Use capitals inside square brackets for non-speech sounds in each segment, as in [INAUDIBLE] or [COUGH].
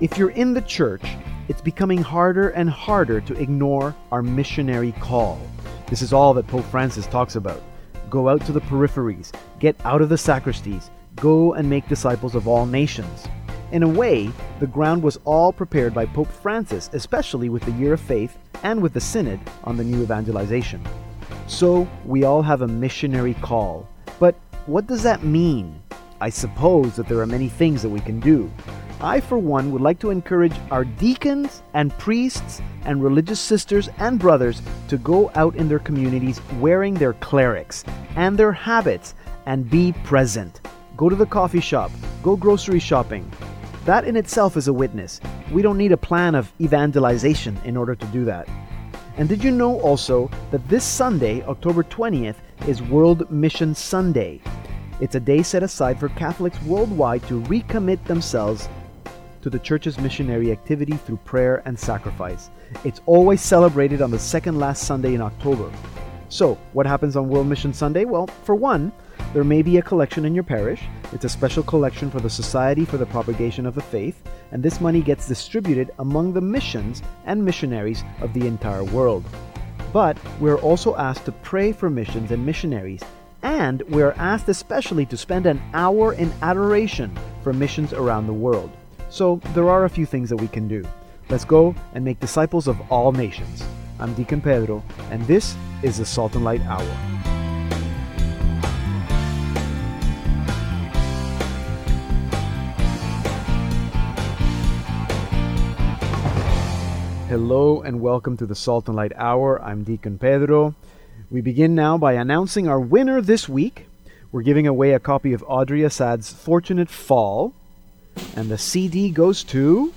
If you're in the church, it's becoming harder and harder to ignore our missionary call. This is all that Pope Francis talks about. Go out to the peripheries, get out of the sacristies, go and make disciples of all nations. In a way, the ground was all prepared by Pope Francis, especially with the Year of Faith and with the Synod on the new evangelization. So, we all have a missionary call. But what does that mean? I suppose that there are many things that we can do. I, for one, would like to encourage our deacons and priests and religious sisters and brothers to go out in their communities wearing their clerics and their habits and be present. Go to the coffee shop, go grocery shopping. That in itself is a witness. We don't need a plan of evangelization in order to do that. And did you know also that this Sunday, October 20th, is World Mission Sunday? It's a day set aside for Catholics worldwide to recommit themselves to the Church's missionary activity through prayer and sacrifice. It's always celebrated on the second last Sunday in October. So, what happens on World Mission Sunday? Well, for one, there may be a collection in your parish. It's a special collection for the Society for the Propagation of the Faith, and this money gets distributed among the missions and missionaries of the entire world. But we're also asked to pray for missions and missionaries, and we're asked especially to spend an hour in adoration for missions around the world. So there are a few things that we can do. Let's go and make disciples of all nations. I'm Deacon Pedro, and this is the Salt and Light Hour. Hello and welcome to the Salt and Light Hour. I'm Deacon Pedro. We begin now by announcing our winner this week. We're giving away a copy of Audrey Assad's Fortunate Fall, and the CD goes to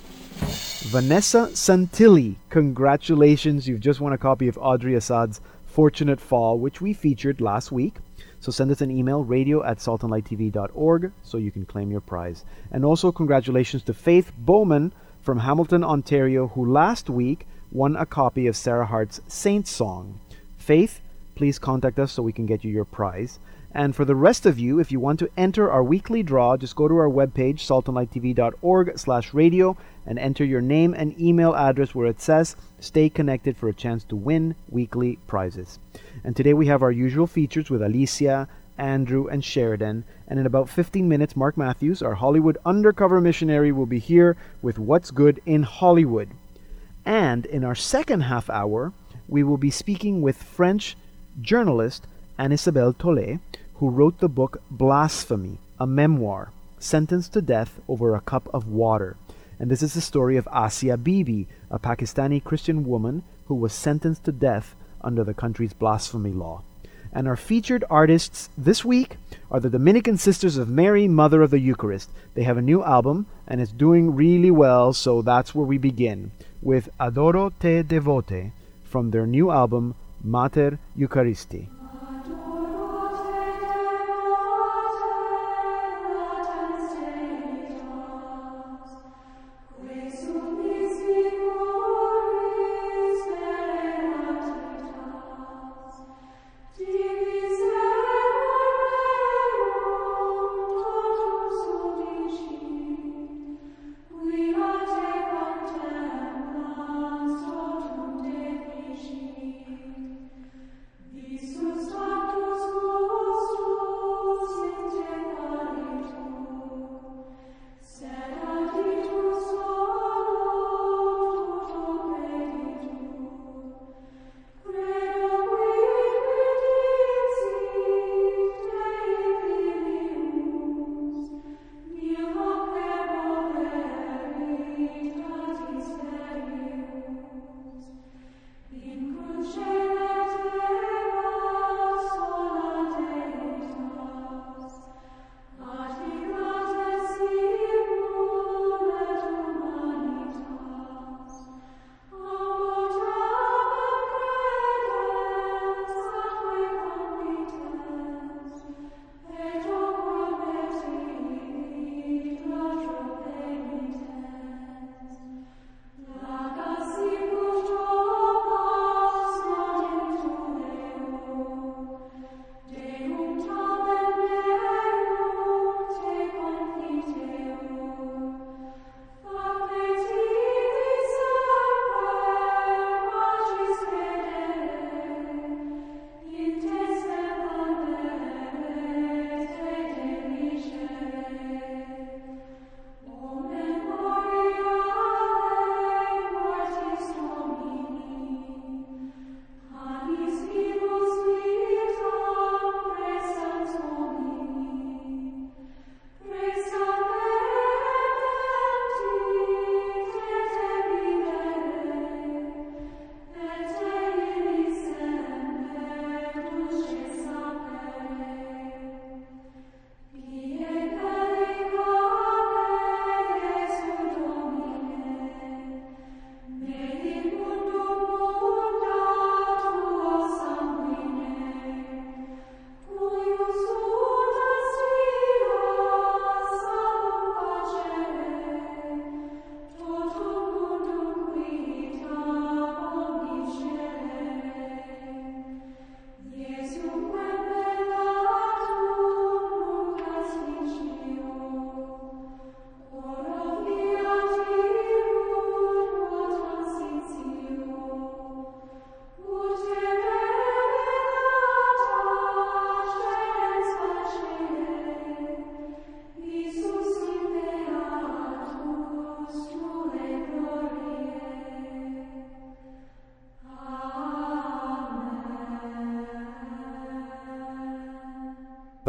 Vanessa Santilli. Congratulations, you've just won a copy of Audrey Assad's Fortunate Fall, which we featured last week. So send us an email, radio at saltandlighttv.org, so you can claim your prize. And also, congratulations to Faith Bowman from Hamilton, Ontario, who last week won a copy of Sarah Hart's Saint Song. Faith, please contact us so we can get you your prize. And for the rest of you, if you want to enter our weekly draw, just go to our webpage, saltandlighttv.org slash radio, and enter your name and email address where it says stay connected for a chance to win weekly prizes. And today we have our usual features with Alicia, Andrew, and Sheridan. And in about 15 minutes, Mark Matthews, our Hollywood undercover missionary, will be here with What's Good in Hollywood. And in our second half hour, we will be speaking with French journalist Anne Isabelle Tollet who wrote the book Blasphemy, a memoir, sentenced to death over a cup of water. And this is the story of Asia Bibi, a Pakistani Christian woman who was sentenced to death under the country's blasphemy law. And our featured artists this week are the Dominican Sisters of Mary, Mother of the Eucharist. They have a new album and it's doing really well, so that's where we begin with Adoro te devote from their new album Mater Eucharistiae.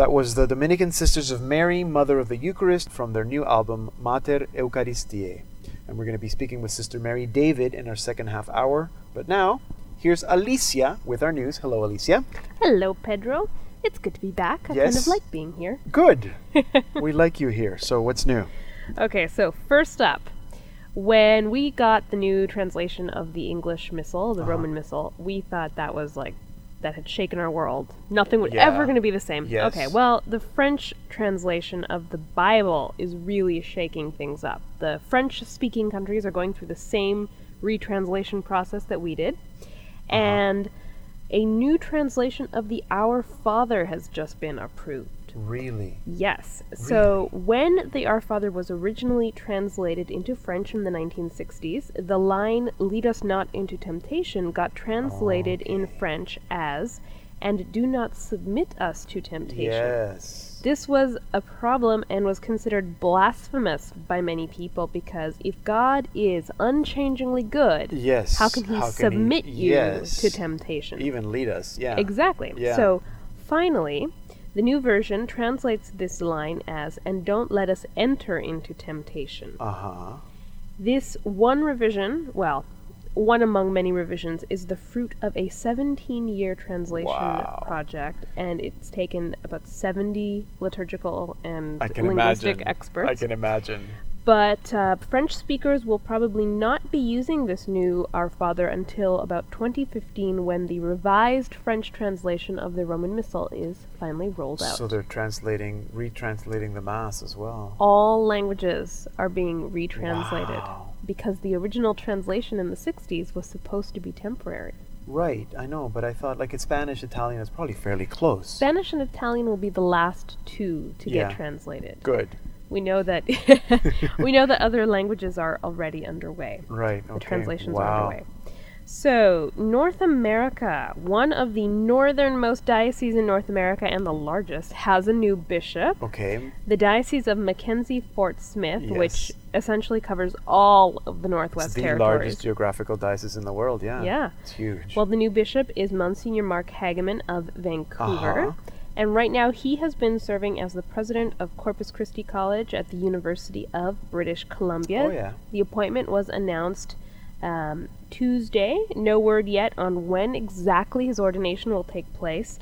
That was the Dominican Sisters of Mary, Mother of the Eucharist, from their new album Mater Eucharistiae. And we're going to be speaking with Sister Mary David in our second half hour. But now, here's Alicia with our news. Hello, Alicia. Hello, Pedro. It's good to be back. I kind of like being here. Good. [LAUGHS] we like you here. So, what's new? Okay, so first up, when we got the new translation of the English Missal, the Uh-huh. Roman Missal, we thought that was like that had shaken our world. Nothing would Yeah. ever going to be the same. Yes. Okay, well, the French translation of the Bible is really shaking things up. The French-speaking countries are going through the same retranslation process that we did, Uh-huh. and a new translation of the Our Father has just been approved. Really? Yes. So when the Our Father was originally translated into French in the 1960s, the line "Lead us not into temptation" got translated in French as "And do not submit us to temptation." Yes. This was a problem and was considered blasphemous by many people because if God is unchangingly good, Yes. how can he How can he- submit you yes. to temptation? Even lead us. Yeah. Exactly. Yeah. So finally, the new version translates this line as, and don't let us enter into temptation. Uh huh. This one revision, well, one among many revisions, is the fruit of a 17 year translation Wow. project, and it's taken about 70 liturgical and linguistic imagine. experts. I can imagine. But uh, French speakers will probably not be using this new Our Father until about 2015 when the revised French translation of the Roman Missal is finally rolled out. So they're translating, retranslating the Mass as well. All languages are being retranslated Wow. because the original translation in the 60s was supposed to be temporary. Right, I know, but I thought like in Spanish, Italian is probably fairly close. Spanish and Italian will be the last two to Yeah. get translated. Good. We know that [LAUGHS] [LAUGHS] we know that other languages are already underway. Right. Okay. The translations wow. are underway. So, North America, one of the northernmost dioceses in North America and the largest, has a new bishop. Okay. The Diocese of Mackenzie Fort Smith, which essentially covers all of the It's Northwest the Territories. largest geographical diocese in the world. Yeah. Yeah. It's huge. Well, the new bishop is Monsignor Mark Hagemoen of Vancouver. Uh-huh. And right now, he has been serving as the president of Corpus Christi College at the University of British Columbia. Oh, yeah. The appointment was announced um, Tuesday. No word yet on when exactly his ordination will take place.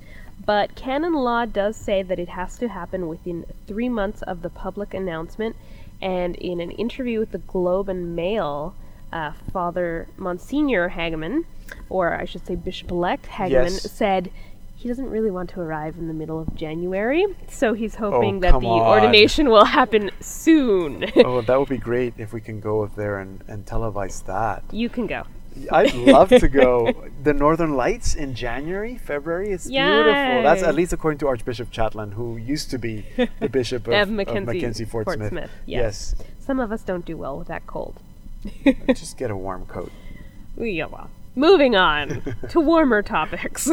But canon law does say that it has to happen within three months of the public announcement. And in an interview with the Globe and Mail, uh, Father Monsignor Hagemoen, or I should say Bishop elect Hagemoen, Yes. said he doesn't really want to arrive in the middle of January. So he's oh, hoping that Oh, come the on. ordination will happen soon. [LAUGHS] oh, that would be great if we can go up there and, and televise that. you can go. I'd love to go. [LAUGHS] The Northern Lights in January, February. It's beautiful. That's at least according to Archbishop Chatlain, who used to be the [LAUGHS] bishop of, Of of Mackenzie, Mackenzie Fort, Fort Smith. Smith, Yes. Some of us don't do well with that cold. Just get a warm coat. Yeah, well. Moving on to warmer topics.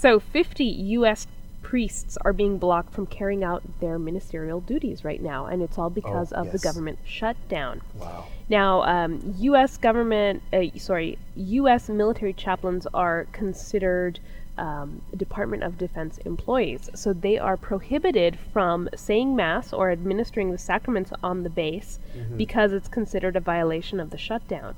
So, 50 U.S. priests are being blocked from carrying out their ministerial duties right now, and it's all because of the government shutdown. Wow. Now, um, U.S. government, uh, sorry, U.S. military chaplains are considered um, Department of Defense employees, so they are prohibited from saying mass or administering the sacraments on the base because it's considered a violation of the shutdown.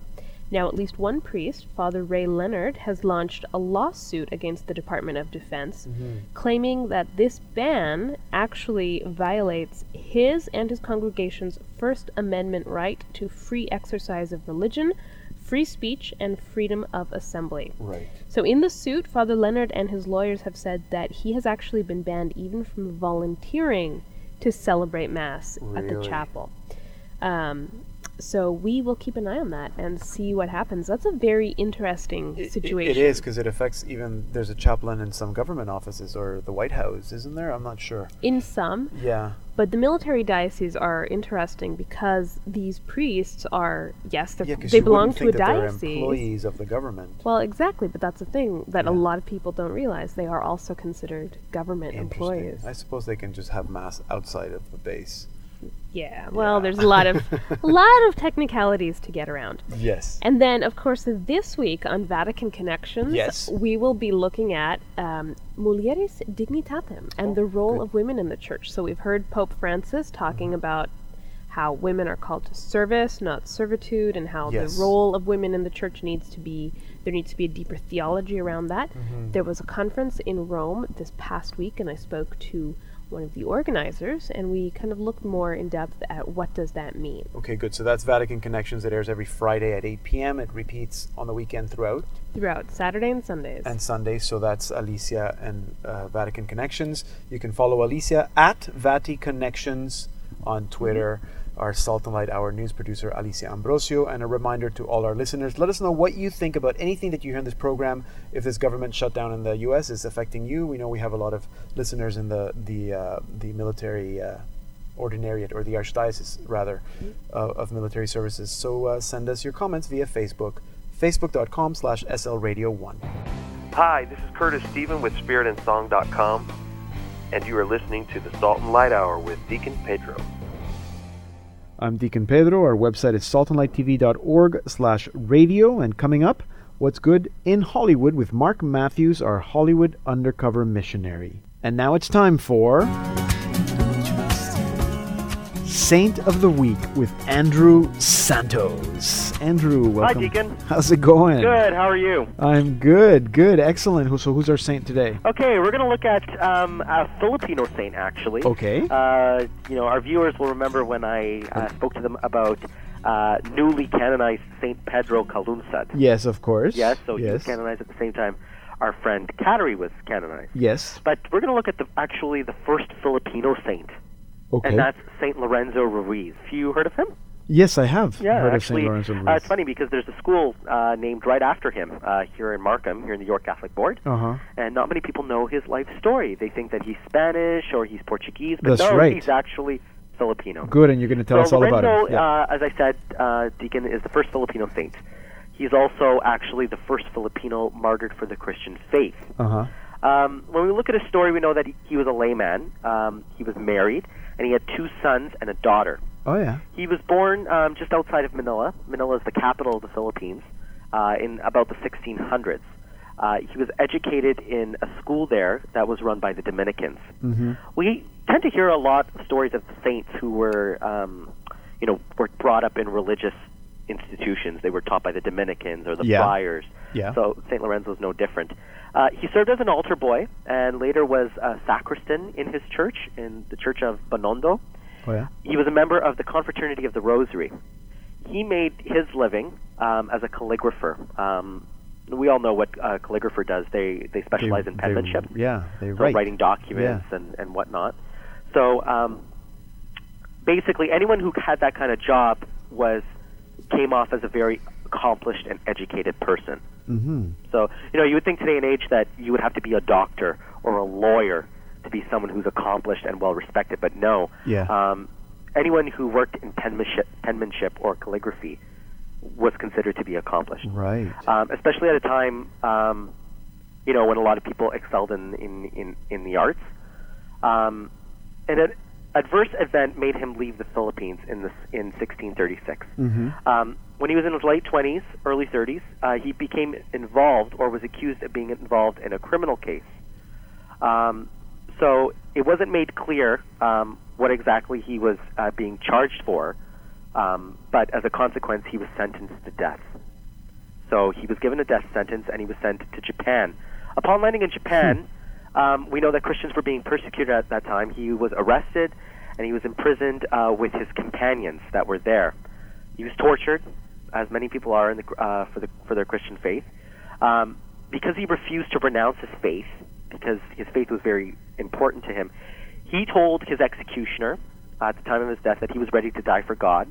Now, at least one priest, Father Ray Leonard, has launched a lawsuit against the Department of Defense, claiming that this ban actually violates his and his congregation's First Amendment right to free exercise of religion, free speech, and freedom of assembly. Right. So, in the suit, Father Leonard and his lawyers have said that he has actually been banned even from volunteering to celebrate Mass at the chapel. Um, so, we will keep an eye on that and see what happens. That's a very interesting It- it- situation. it is because it affects even. There's a chaplain in some government offices or the White House, isn't there? I'm not sure. In some, Yeah. but the military dioceses are interesting because these priests are, yes, Yeah, they belong to a that they're diocese. employees of the government. Well, exactly, but that's the thing that a lot of people don't realize. They are also considered government employees. I suppose they can just have mass outside of the base. Yeah. Well, there's a lot of a lot of [LAUGHS] technicalities to get around. Yes. And then, of course, this week on Vatican Connections, Yes. we will be looking at um, Mulieris Dignitatem and the role good. of women in the church. So we've heard Pope Francis talking about how women are called to service, not servitude, and how Yes. the role of women in the church needs to be there needs to be a deeper theology around that. There was a conference in Rome this past week, and I spoke to one of the organizers, and we kind of looked more in depth at what does that mean. Okay, good. So that's Vatican Connections. It airs every Friday at 8 p.m. It repeats on the weekend throughout throughout Saturday and Sundays. and Sunday. So that's Alicia and uh, Vatican Connections. You can follow Alicia at Vati Connections on Twitter. Our Salt and Light Hour news producer, Alicia Ambrosio. And a reminder to all our listeners let us know what you think about anything that you hear in this program. If this government shutdown in the U.S. is affecting you, we know we have a lot of listeners in the, the, uh, the military. Uh, ordinariate or the archdiocese rather uh, of military services so uh, send us your comments via facebook facebook.com slash slradio1 Hi, this is Curtis Stephan with SpiritandSong.com, and you are listening to the Salt and Light Hour with Deacon Pedro. I'm Deacon Pedro. Our website is saltandlighttv.org slash radio. And coming up, what's good in Hollywood with Mark Matthews, our Hollywood undercover missionary. And now it's time for Saint of the Week with Andrew Santos. Andrew, welcome. Hi, Deacon. How's it going? Good. How are you? I'm good, good, excellent. So who's our saint today? Okay, we're going to look at um, a Filipino saint, actually. Okay. Uh, you know, our viewers will remember when I uh, spoke to them about uh, newly canonized Saint Pedro Calungsod. Yes, of course. Yes, so he was canonized at the same time our friend Kateri was canonized. Yes. But we're going to look at the actually the first Filipino saint, Okay. and that's Saint Lorenzo Ruiz. Have you heard of him? yes, I have Yeah, heard actually, of Saint Lorenzo uh, Ruiz. it's funny because there's a school uh, named right after him uh, here in Markham, here in the York Catholic Board. Uh huh. and not many people know his life story. They think that he's Spanish or he's Portuguese, but That's no, right. he's actually Filipino. Good, and you're going to tell so us all about Lorenzo, it. Yeah. uh, as I said, uh, Deacon is the first Filipino saint. He's also actually the first Filipino martyred for the Christian faith. Uh huh. Um, when we look at his story, we know that he, he was a layman. Um, he was married, and he had two sons and a daughter. Oh yeah. He was born um, just outside of Manila. Manila is the capital of the Philippines uh, in about the 1600s. Uh, he was educated in a school there that was run by the Dominicans. Mm-hmm. We tend to hear a lot of stories of saints who were, um, you know, were brought up in religious institutions. They were taught by the Dominicans or the Yeah. friars. Yeah. So St. Lorenzo is no different. Uh, he served as an altar boy and later was a sacristan in his church, in the church of Binondo. Oh yeah. He was a member of the Confraternity of the Rosary. He made his living um, as a calligrapher. Um, we all know what a calligrapher does. They they specialize in penmanship, They, yeah, they so write. writing documents and, and whatnot. So um, basically, anyone who had that kind of job was came off as a very accomplished and educated person. Mm-hmm. So, you know, you would think today and age that you would have to be a doctor or a lawyer to be someone who's accomplished and well respected, but no. Yeah. Um, anyone who worked in penmanship, penmanship or calligraphy was considered to be accomplished, Right. um, especially at a time, um, you know, when a lot of people excelled in in in, in the arts. Um, and an adverse event made him leave the Philippines in this in 1636. Mm-hmm. Um, when he was in his late 20s, early 30s, uh, he became involved or was accused of being involved in a criminal case. Um, so it wasn't made clear um, what exactly he was uh, being charged for, um, but as a consequence, he was sentenced to death. So he was given a death sentence and he was sent to Japan. Upon landing in Japan, um, we know that Christians were being persecuted at that time. He was arrested and he was imprisoned uh, with his companions that were there. He was tortured, as many people are in the, uh, for, the, for their Christian faith, um, because he refused to renounce his faith, because his faith was very important to him. He told his executioner uh, at the time of his death that he was ready to die for God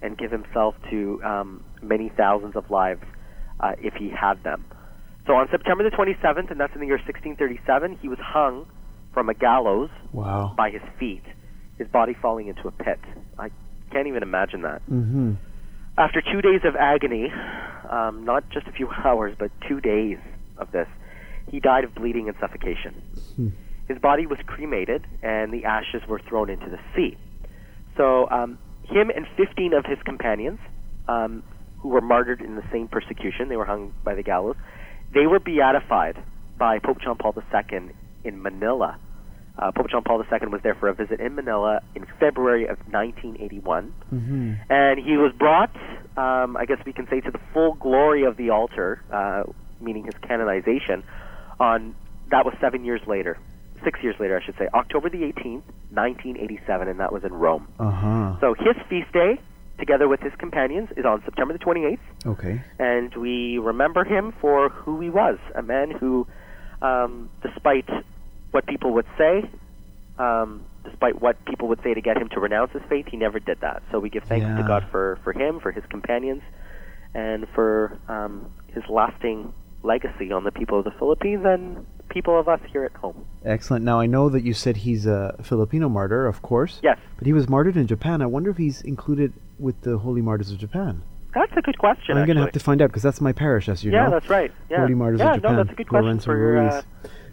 and give himself to um, many thousands of lives uh, if he had them. So on September the 27th, and that's in the year 1637, he was hung from a gallows Wow. by his feet, his body falling into a pit. I can't even imagine that. Mm-hmm. After two days of agony, um, not just a few [LAUGHS] hours, but two days of this, he died of bleeding and suffocation. Hmm. His body was cremated, and the ashes were thrown into the sea. So um, him and 15 of his companions, um, who were martyred in the same persecution, they were hung by the gallows. They were beatified by Pope John Paul II in Manila. Uh, Pope John Paul II was there for a visit in Manila in February of 1981, Mm-hmm. and he was brought, um, I guess we can say, to the full glory of the altar, uh, meaning his canonization, on that was seven years later, six years later, I should say, October the 18th, 1987, and that was in Rome. Uh huh. So his feast day, together with his companions, is on September the 28th, Okay. and we remember him for who he was a man who, um, despite what people would say, um, despite what people would say to get him to renounce his faith, he never did that. So we give thanks to God for, for him, for his companions, and for um, his lasting legacy on the people of the Philippines and people of us here at home. Excellent. Now I know that you said he's a Filipino martyr, of course. Yes, But he was martyred in Japan. I wonder if he's included with the Holy Martyrs of Japan. that's a good question. I'm going to have to find out because that's my parish, as you yeah, know. Yeah, that's right. Yeah, Holy Martyrs yeah, of Japan. no, that's a good question Lorenzo for your uh,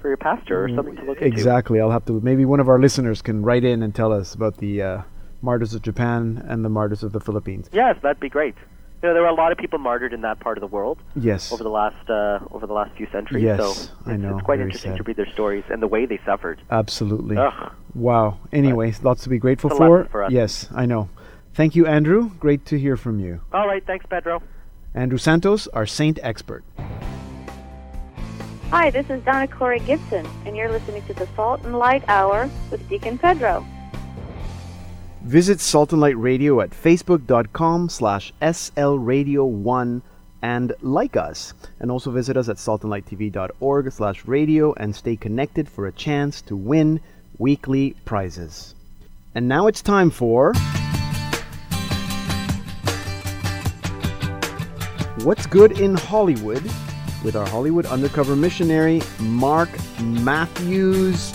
for your pastor or something to look into. Exactly. I'll have to. Maybe one of our listeners can write in and tell us about the uh, martyrs of Japan and the martyrs of the Philippines. Yes, that'd be great. You know, there were a lot of people martyred in that part of the world Yes. over the last uh, over the last few centuries. Yes, so I it's, know, it's quite very interesting sad. to read their stories and the way they suffered. Absolutely. Ugh. Wow. Anyway, lots to be grateful for. for us. Yes, I know. Thank you, Andrew. Great to hear from you. All right, thanks, Pedro. Andrew Santos, our saint expert. Hi, this is Donna Cori Gibson, and you're listening to the Salt and Light Hour with Deacon Pedro. Visit Salt and Light Radio at facebook.com slash slradio1 and like us. And also visit us at saltandlighttv.org slash radio and stay connected for a chance to win weekly prizes. And now it's time for... What's Good in Hollywood with our Hollywood undercover missionary, Mark Matthews.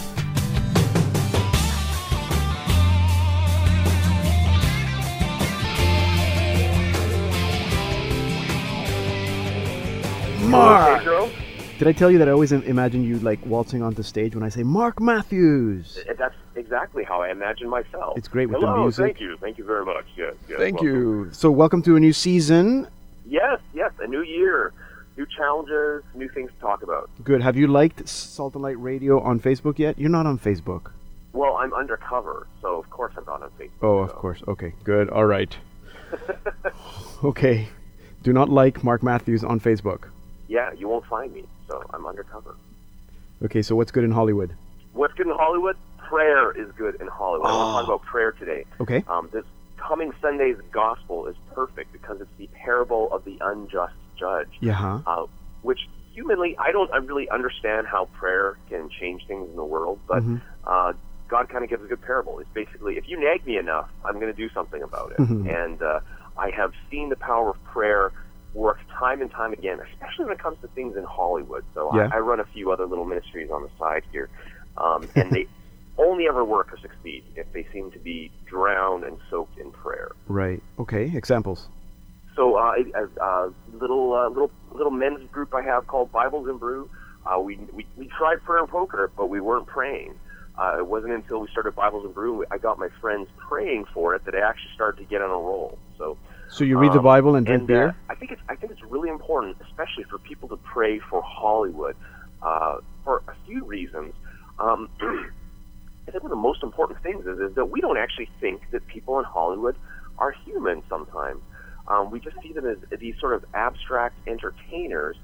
Mark! Pedro. Did I tell you that I always imagine you like waltzing onto stage when I say Mark Matthews? Uh, That's exactly how I imagine myself. It's great with the Hello, music. Thank you. Thank you very much. Yes. yes Thank welcome. you. So, welcome to a new season. Yes. Yes. A new year, new challenges, new things to talk about. Good. Have you liked Salt and Light Radio on Facebook yet? You're not on Facebook. Well, I'm undercover, so of course I'm not on Facebook. Oh, of so. course. Okay. Good. All right. [LAUGHS] Okay. Do not like Mark Matthews on Facebook. Yeah, you won't find me, so I'm undercover. Okay. So, what's good in Hollywood? What's good in Hollywood? Prayer is good in Hollywood. I want to talk about prayer today. Okay. Um, this coming Sunday's gospel is perfect because it's the parable of the unjust judge. Yeah. Huh? uh, which humanly I don't I really understand how prayer can change things in the world, but Mhm. uh, God kind of gives a good parable. It's basically if you nag me enough, I'm going to do something about it. Mhm. And uh, I have seen the power of prayer work time and time again, especially when it comes to things in Hollywood. So Yeah. I, I run a few other little ministries on the side here, um, [LAUGHS] and they only ever work or succeed if they seem to be drowned and soaked in prayer. Right. Okay. Examples. So uh, a, a little uh, little little men's group I have called Bibles and Brew. Uh, we, we we tried prayer and poker, but we weren't praying. Uh, it wasn't until we started Bibles and Brew I got my friends praying for it that I actually started to get on a roll. So So you read the um, Bible and drink and, beer. Uh, I think it's I think it's really important, especially for people to pray for Hollywood, uh, for a few reasons. Um, [CLEARS THROAT] I think one of the most important things is, is that we don't actually think that people in Hollywood are human. Sometimes um, we just see them as these sort of abstract entertainers,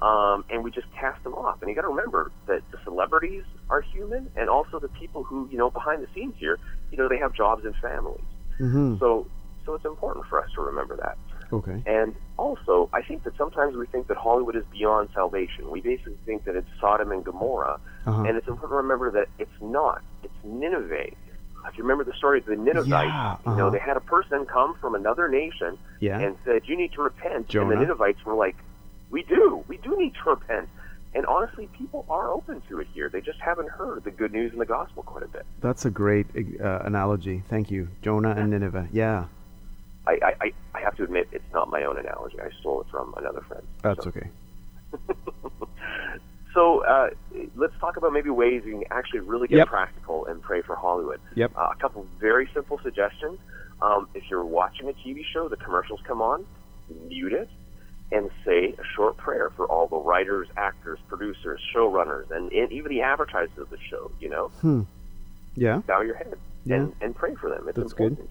um, and we just cast them off. And you got to remember that the celebrities are human, and also the people who you know behind the scenes here, you know, they have jobs and families. mm-hmm. So so it's important for us to remember that. Okay. And also, I think that sometimes we think that Hollywood is beyond salvation. We basically think that it's Sodom and Gomorrah, Uh-huh. and it's important to remember that it's not. It's Nineveh. If you remember the story of the Ninevites, Yeah, you know, uh-huh. they had a person come from another nation yeah. and said, "You need to repent." And the Ninevites were like, "We do. We do need to repent." And honestly, people are open to it here. They just haven't heard the good news in the gospel quite a bit. That's a great uh, analogy. Thank you, Jonah and Nineveh. Yeah, I, I, I- have to admit, it's not my own analogy. I stole it from another friend. that's So- okay. [LAUGHS] So uh, let's talk about maybe ways you can actually really get Yep. practical and pray for Hollywood. Yep. Uh, a couple very simple suggestions. Um, if you're watching a TV show, the commercials come on, mute it, and say a short prayer for all the writers, actors, producers, showrunners, and, and even the advertisers of the show. You know, Hmm. Yeah. bow your head Yeah. and, and pray for them. It's That's good.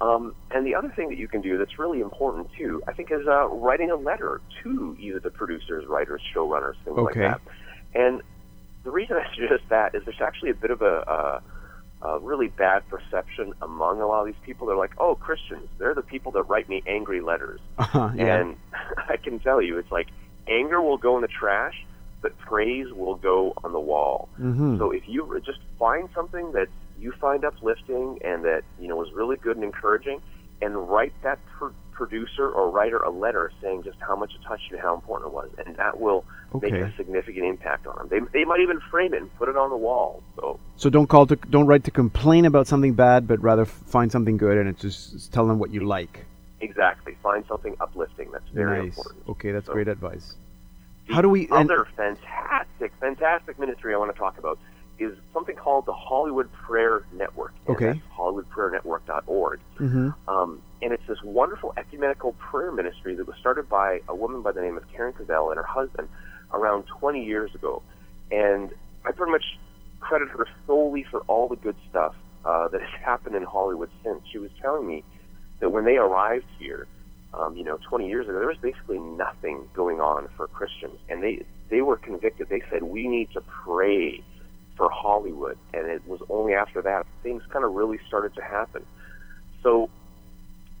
Um, and the other thing that you can do that's really important too, I think, is uh, writing a letter to either the producers, writers, showrunners, things like Okay. that. And the reason [LAUGHS] I suggest that is there's actually a bit of a, a, a really bad perception among a lot of these people. They're like, oh, Christians, they're the people that write me angry letters. Uh-huh, yeah. And [LAUGHS] I can tell you, it's like anger will go in the trash, but praise will go on the wall. hmm So if you just find something that you find uplifting and that you know is really good and encouraging, and write that pr- producer or writer a letter saying just how much it touched you, how important it was, and that will make a significant impact on them. They, they might even frame it and put it on the wall. So So don't call to don't write to complain about something bad, but rather f- find something good and just just tell them what you like. exactly, find something uplifting. That's very nice. important. Okay, that's So- great advice. How do we? and- other fantastic, fantastic ministry I want to talk about is something called the Hollywood Prayer Network. Okay. HollywoodPrayerNetwork.org. Mhm. Um, and it's this wonderful ecumenical prayer ministry that was started by a woman by the name of Karen Covell and her husband around 20 years ago. And I pretty much credit her solely for all the good stuff uh, that has happened in Hollywood since. She was telling me that when they arrived here, um, you know, 20 years ago, there was basically nothing going on for Christians, and they they were convicted. They said we need to pray for Hollywood, and it was only after that things kind of really started to happen. So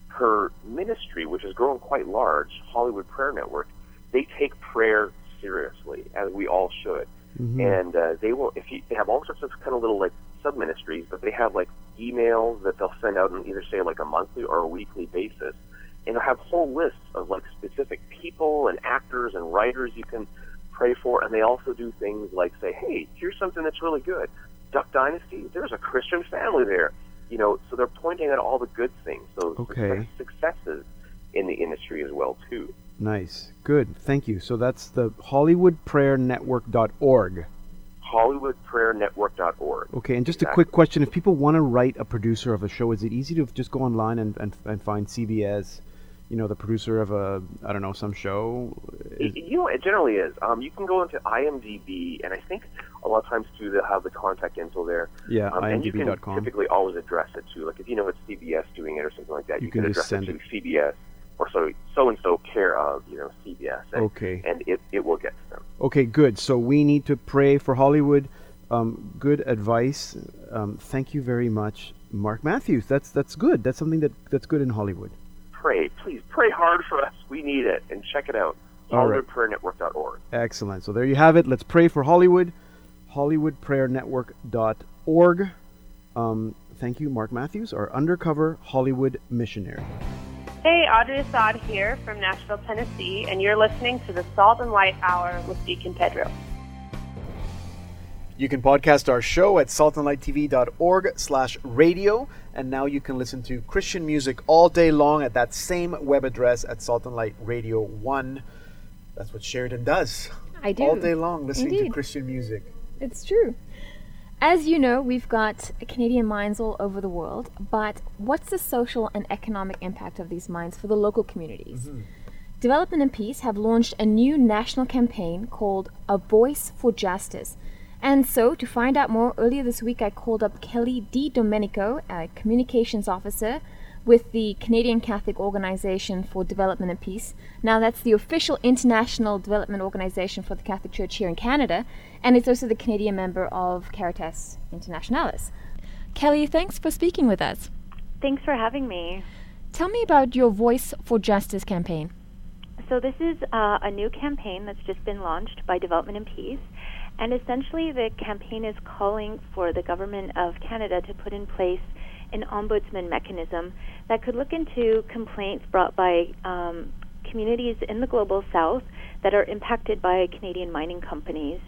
her ministry, which has grown quite large, Hollywood Prayer Network, they take prayer seriously, as we all should. Mhm. And uh, they will, if you, they have all sorts of kind of little like sub ministries, but they have like emails that they'll send out on either say like a monthly or a weekly basis, and they'll have whole lists of like specific people and actors and writers you can pray for, and they also do things like say, hey, here's something that's really good, Duck Dynasty, there's a Christian family there, you know, so they're pointing at all the good things, so Okay. successes in the industry as well too. Nice. Good. Thank you. So that's the HollywoodPrayerNetwork.org. HollywoodPrayerNetwork.org. Okay, and just a quick question: If people want to write a producer of a show, is it easy to just go online and, and, and find CBS, you know, the producer of a I don't know some show? Is- You know, it generally is. Um, you can go into IMDb, and I think a lot of times too they'll have the contact info there. yeah, Um, and you can typically always address it to, like if you know it's CBS doing it or something like that, You you, can can, just address send it to CBS or so so and so care of you know CBS, and, Okay. and it, it will get to them. Okay, good. So we need to pray for Hollywood. Um, good advice. Um, thank you very much, Mark Matthews. That's that's good. That's something that that's good in Hollywood. Pray, please pray hard for us. We need it, and check it out. All right. HollywoodPrayerNetwork.org. Excellent. So there you have it. Let's pray for Hollywood. HollywoodPrayerNetwork.org. Um, thank you, Mark Matthews, our undercover Hollywood missionary. Hey, Audrey Assad here from Nashville, Tennessee, and you're listening to the Salt and Light Hour with Deacon Pedro. You can podcast our show at saltandlighttv.org slash radio. And now you can listen to Christian music all day long at that same web address at Salt and Light Radio 1. That's what Sheridan does. I do. All day long listening to Christian music. It's true. As you know, we've got Canadian mines all over the world, but what's the social and economic impact of these mines for the local communities? Mm-hmm. Development and Peace have launched a new national campaign called A Voice for Justice. And so, to find out more, earlier this week I called up Kelly Di Domenico, a communications officer with the Canadian Catholic Organization for Development and Peace. Now, that's the official international development organization for the Catholic Church here in Canada, and it's also the Canadian member of Caritas Internationalis. Kelly, thanks for speaking with us. Thanks for having me. Tell me about your Voice for Justice campaign. So, this is uh, a new campaign that's just been launched by Development and Peace. And essentially, the campaign is calling for the Government of Canada to put in place an ombudsman mechanism that could look into complaints brought by um, communities in the global south that are impacted by Canadian mining companies.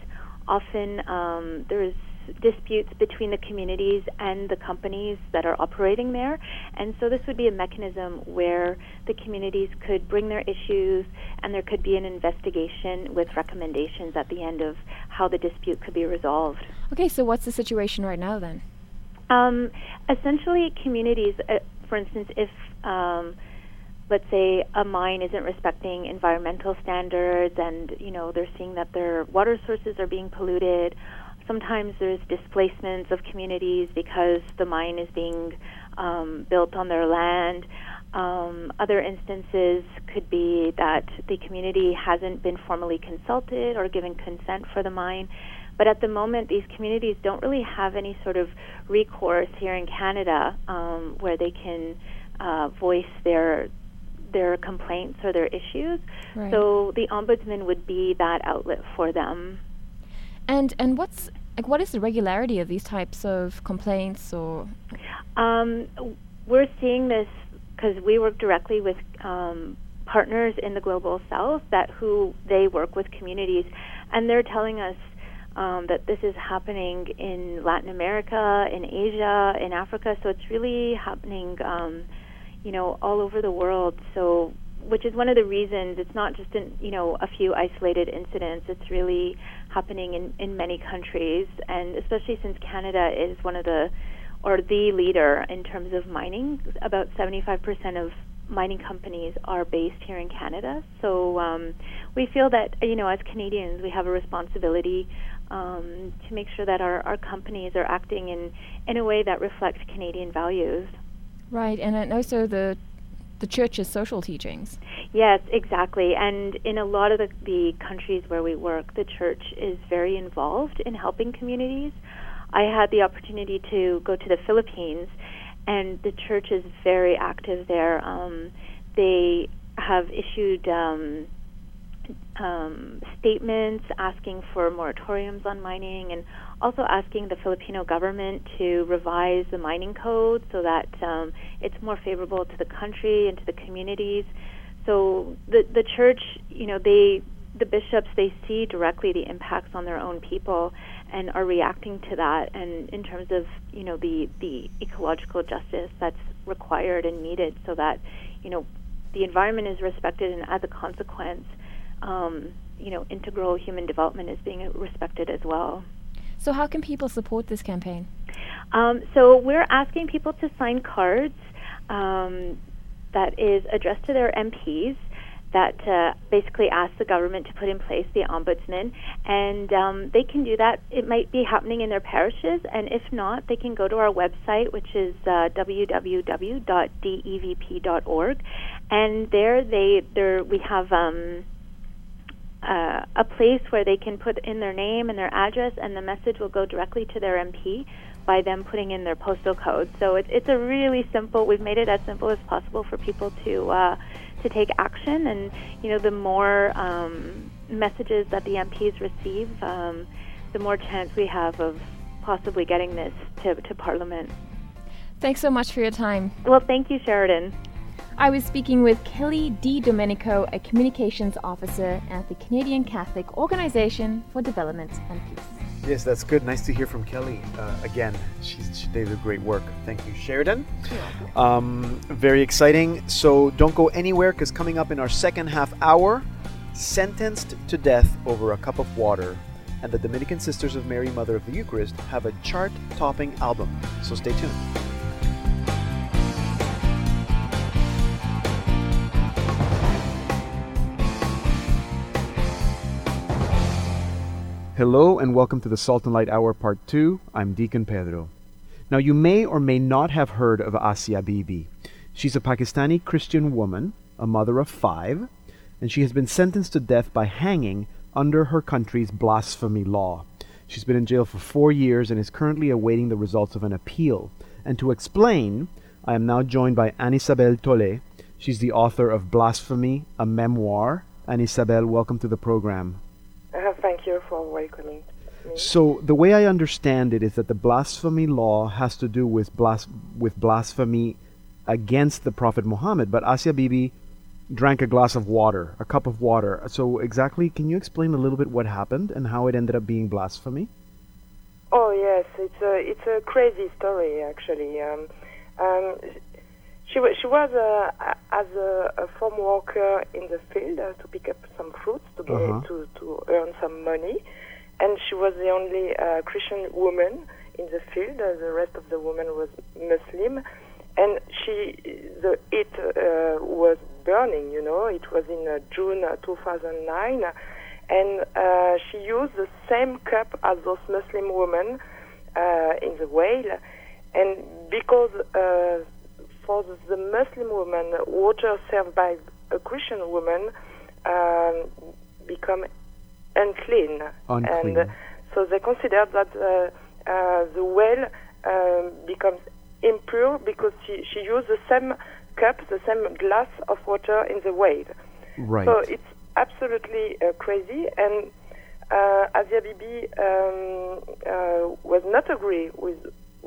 Often, um, there's disputes between the communities and the companies that are operating there. And so this would be a mechanism where the communities could bring their issues and there could be an investigation with recommendations at the end of how the dispute could be resolved. Okay, so what's the situation right now then? Um, essentially, communities, uh, for instance, if um, let's say a mine isn't respecting environmental standards and you know they're seeing that their water sources are being polluted sometimes there's displacements of communities because the mine is being um, built on their land um, other instances could be that the community hasn't been formally consulted or given consent for the mine but at the moment, these communities don't really have any sort of recourse here in Canada um, where they can uh, voice their their complaints or their issues. Right. So the ombudsman would be that outlet for them. And and what's like what is the regularity of these types of complaints or? Um, we're seeing this because we work directly with um, partners in the global south that who they work with communities, and they're telling us um, that this is happening in Latin America, in Asia, in Africa. So it's really happening, um, you know, all over the world. So, which is one of the reasons it's not just in you know a few isolated incidents. It's really happening in in many countries, and especially since Canada is one of the or the leader in terms of mining. About 75% of mining companies are based here in Canada. So um, we feel that you know as Canadians we have a responsibility um, to make sure that our, our companies are acting in, in a way that reflects Canadian values. Right, and also the the church's social teachings. Yes, exactly. And in a lot of the, the countries where we work, the church is very involved in helping communities. I had the opportunity to go to the Philippines, and the church is very active there. Um, they have issued um, um, statements asking for moratoriums on mining and also asking the Filipino government to revise the mining code so that um, it's more favorable to the country and to the communities. So the the church, you know, they the bishops they see directly the impacts on their own people and are reacting to that and in terms of you know the the ecological justice that's required and needed so that you know the environment is respected and as a consequence um, you know, integral human development is being respected as well. So, how can people support this campaign? Um, so, we're asking people to sign cards um, that is addressed to their MPs that uh, basically ask the government to put in place the ombudsman, and um, they can do that. It might be happening in their parishes, and if not, they can go to our website, which is uh, www.devp.org, and there they there we have. Um, uh, a place where they can put in their name and their address, and the message will go directly to their MP by them putting in their postal code. So it, it's a really simple. We've made it as simple as possible for people to uh, to take action, and you know, the more um, messages that the MPs receive, um, the more chance we have of possibly getting this to, to Parliament. Thanks so much for your time. Well, thank you, Sheridan. I was speaking with Kelly Di Domenico, a communications officer at the Canadian Catholic Organization for Development and Peace. Yes, that's good. Nice to hear from Kelly uh, again. She's, she did great work. Thank you, Sheridan. Um, very exciting. So don't go anywhere because coming up in our second half hour, sentenced to death over a cup of water, and the Dominican Sisters of Mary, Mother of the Eucharist, have a chart-topping album. So stay tuned. Hello and welcome to the Salt and Light Hour Part 2. I'm Deacon Pedro. Now, you may or may not have heard of Asia Bibi. She's a Pakistani Christian woman, a mother of five, and she has been sentenced to death by hanging under her country's blasphemy law. She's been in jail for four years and is currently awaiting the results of an appeal. And to explain, I am now joined by Anne-Isabelle Tollet. She's the author of Blasphemy, a memoir. Anne-Isabelle, welcome to the program. Uh, thank you for welcoming me. So the way I understand it is that the blasphemy law has to do with blas- with blasphemy against the Prophet Muhammad, but Asia Bibi drank a glass of water, a cup of water. So exactly, can you explain a little bit what happened and how it ended up being blasphemy? Oh yes, it's a it's a crazy story actually. Um, um, she wa- she was uh, as a, a farm worker in the field uh, to pick up some fruits to get Uh-huh. to to earn some money, and she was the only uh, Christian woman in the field. Uh, the rest of the women was Muslim, and she the it uh, was burning. You know, it was in uh, June uh, 2009, and uh, she used the same cup as those Muslim women uh, in the whale, and because uh, for the Muslim woman, water served by a Christian woman um, become unclean, Unclean. and uh, so they considered that uh, uh, the well um, becomes impure because she, she used the same cup, the same glass of water in the whale. Right. So it's absolutely uh, crazy, and uh, Asia Bibi um, uh, was not agree with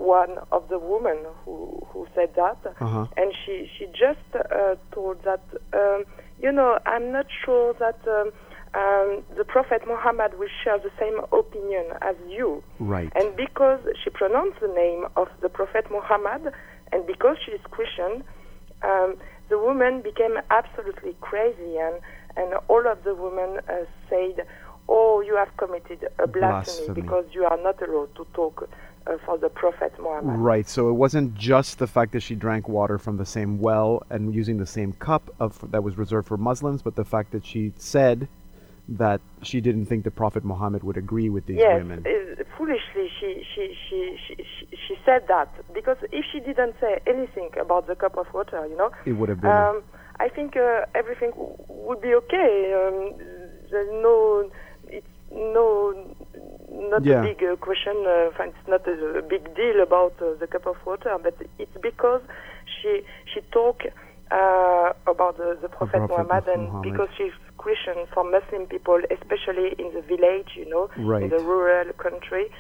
one of the women who who said that, Uh-huh. and she she just uh, told that um, you know I'm not sure that. Um, um, the Prophet Muhammad will share the same opinion as you. Right. And because she pronounced the name of the Prophet Muhammad, and because she is Christian, um, the woman became absolutely crazy, and, and all of the women uh, said, Oh, you have committed a blasphemy, Blasphemy. because you are not allowed to talk uh, for the Prophet Muhammad. Right. So it wasn't just the fact that she drank water from the same well and using the same cup of that was reserved for Muslims, but the fact that she said that she didn't think the Prophet Muhammad would agree with these yes, women. uh, foolishly she, she, she, she, she, she said that because if she didn't say anything about the cup of water, you know, It would have been. um, I think uh, everything w- would be okay. Um, there's no, it's no, not Yeah. a big uh, question. Uh, it's not a, a big deal about uh, the cup of water, but it's because she she talked uh, about the, the Prophet, Prophet Muhammad, and because she's Christian for Muslim people, especially in the village, you know, Right. in the rural country,